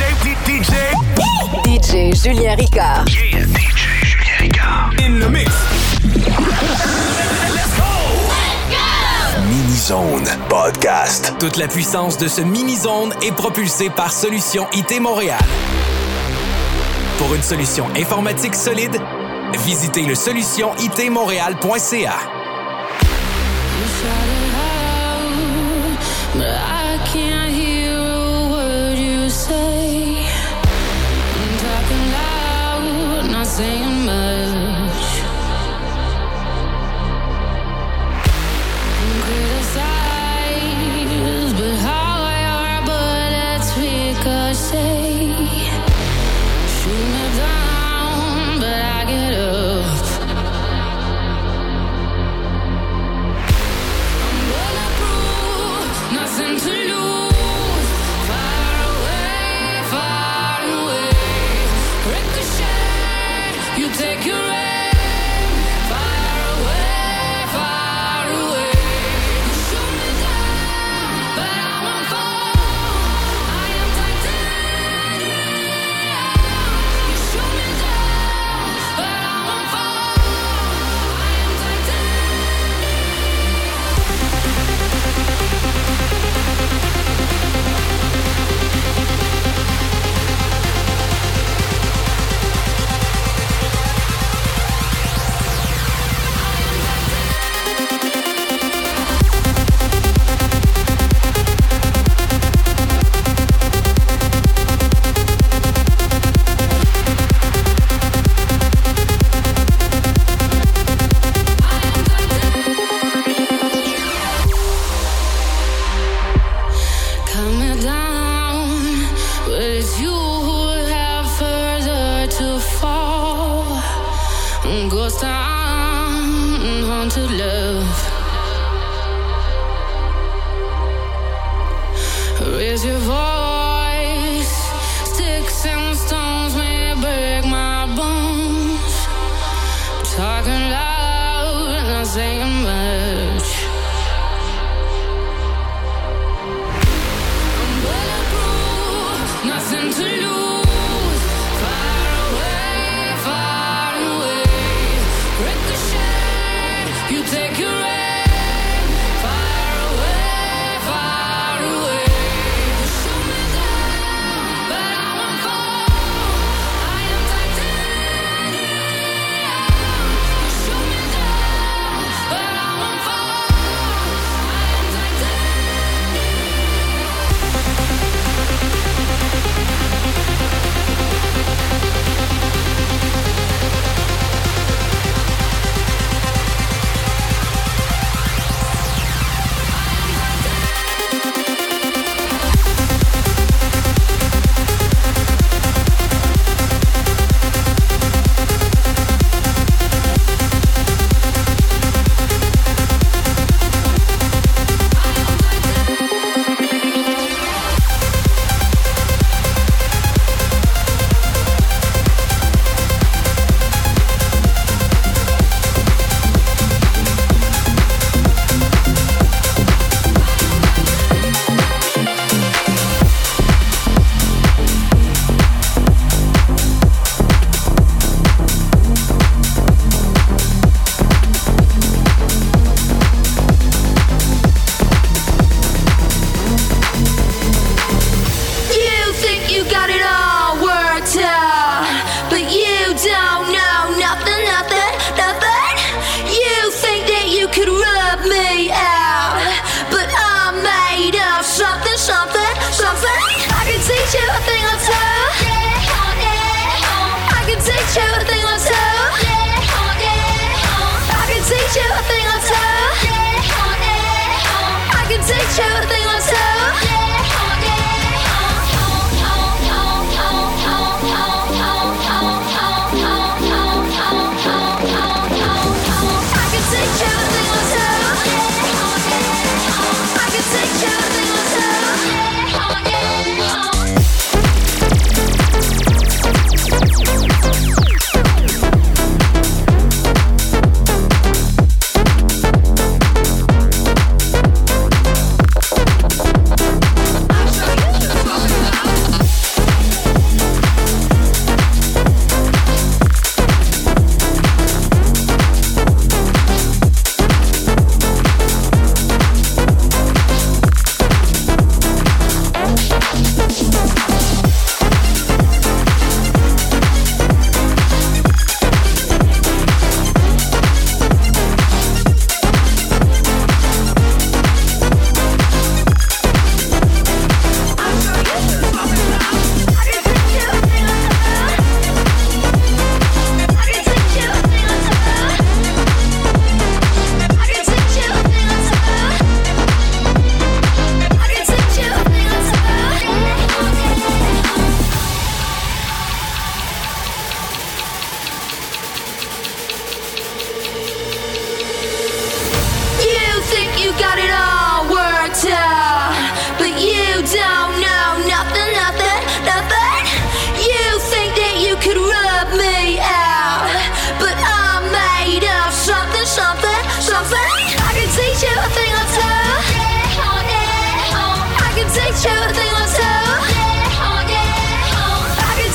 DJ, DJ. Julien Ricard. Julien Ricard? In the mix. Let's go! Mini-Zone Podcast. Toute la puissance de ce mini-zone est propulsée par Solution IT Montréal. Pour une solution informatique solide, visitez le solutionitmontréal.ca. time.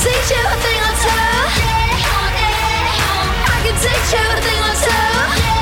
take you, I I'll.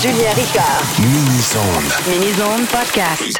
Julien Ricard. Mini-zone. Mini-zone podcast.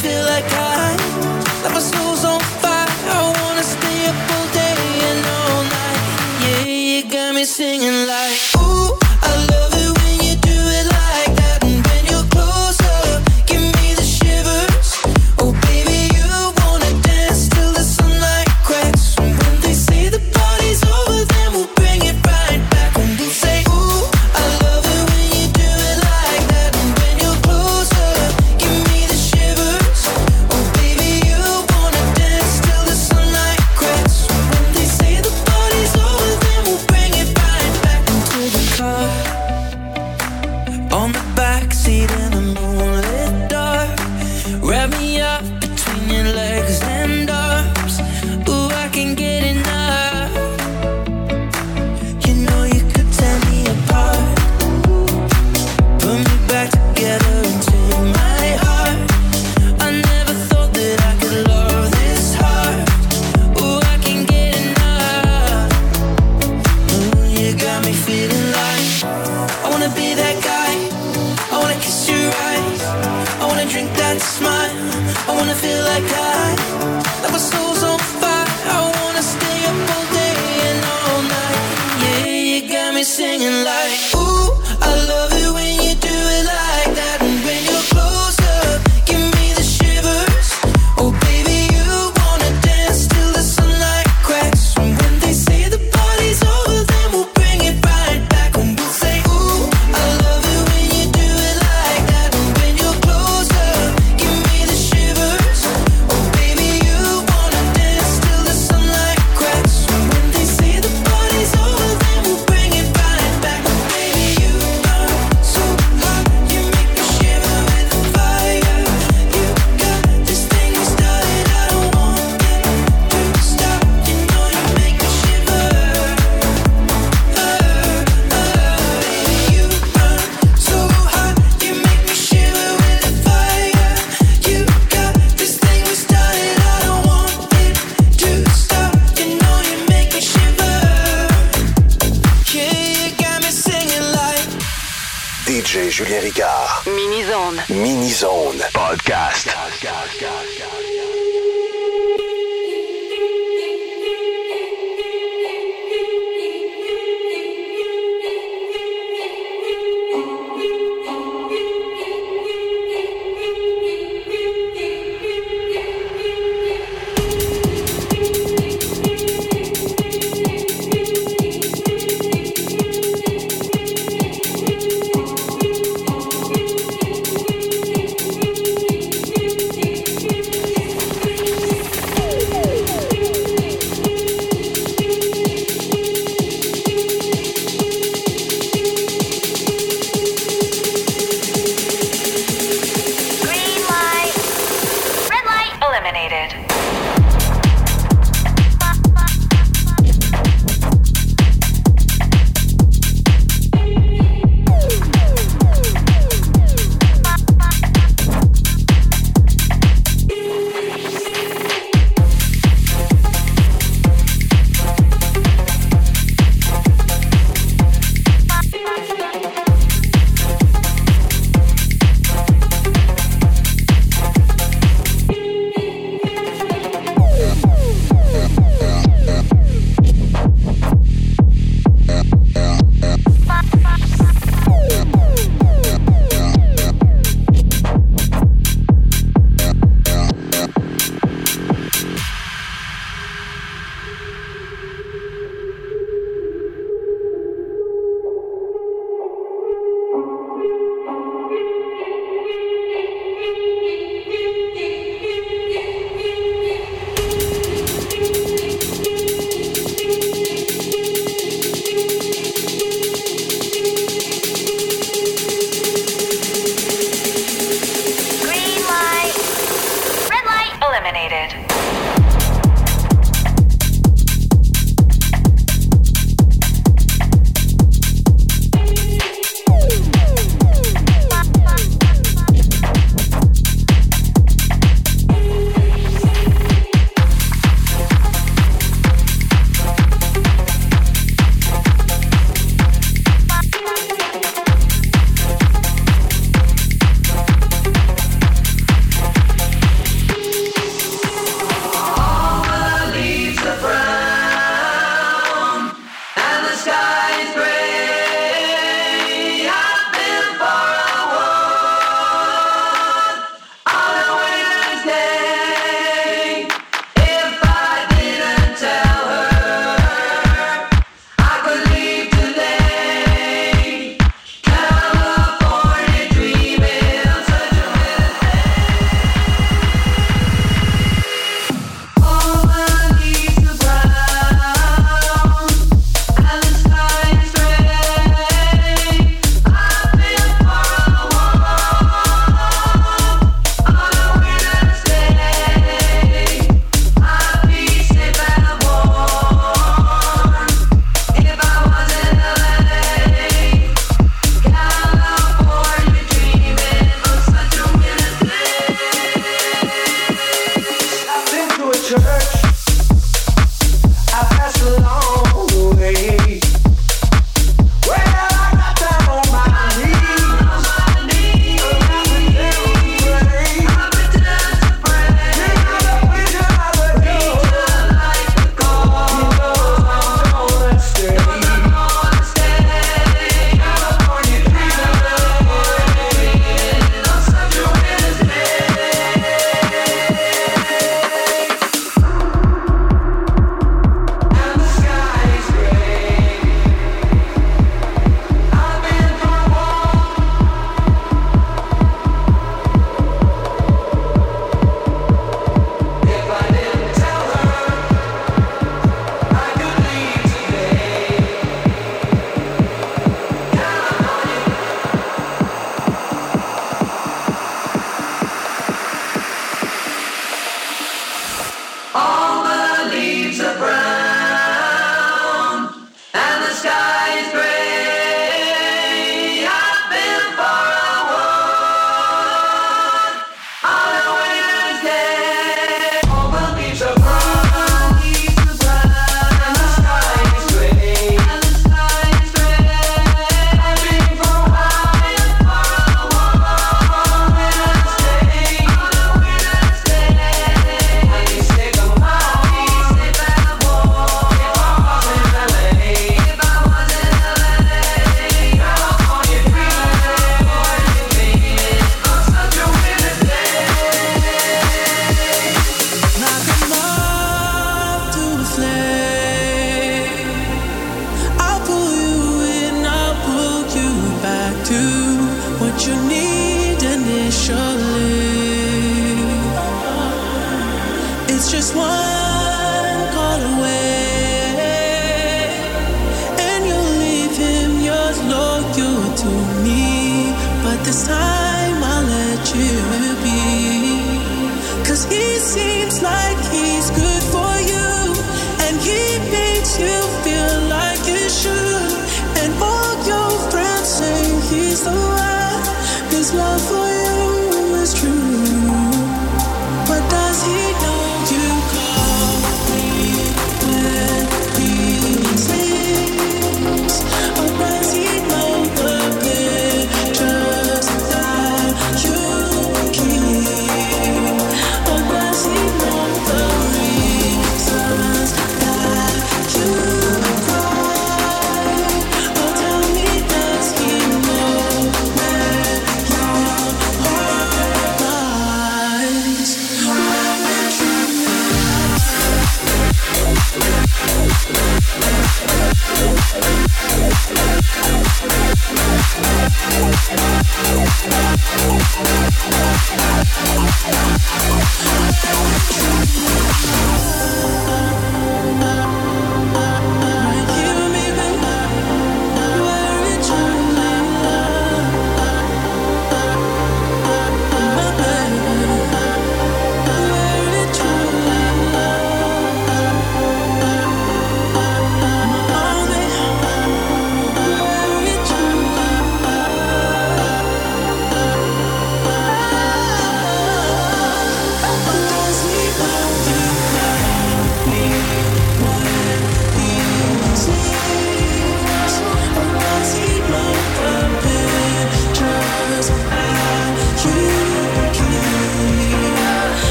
Feel like I, me up. just like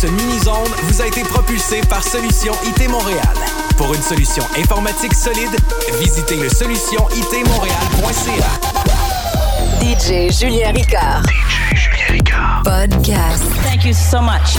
ce mini-zone vous a été propulsée par Solution IT Montréal. Pour une solution informatique solide, visitez le solutionitmontréal.ca. DJ Julien Ricard. DJ Julien Ricard. Podcast. Thank you so much.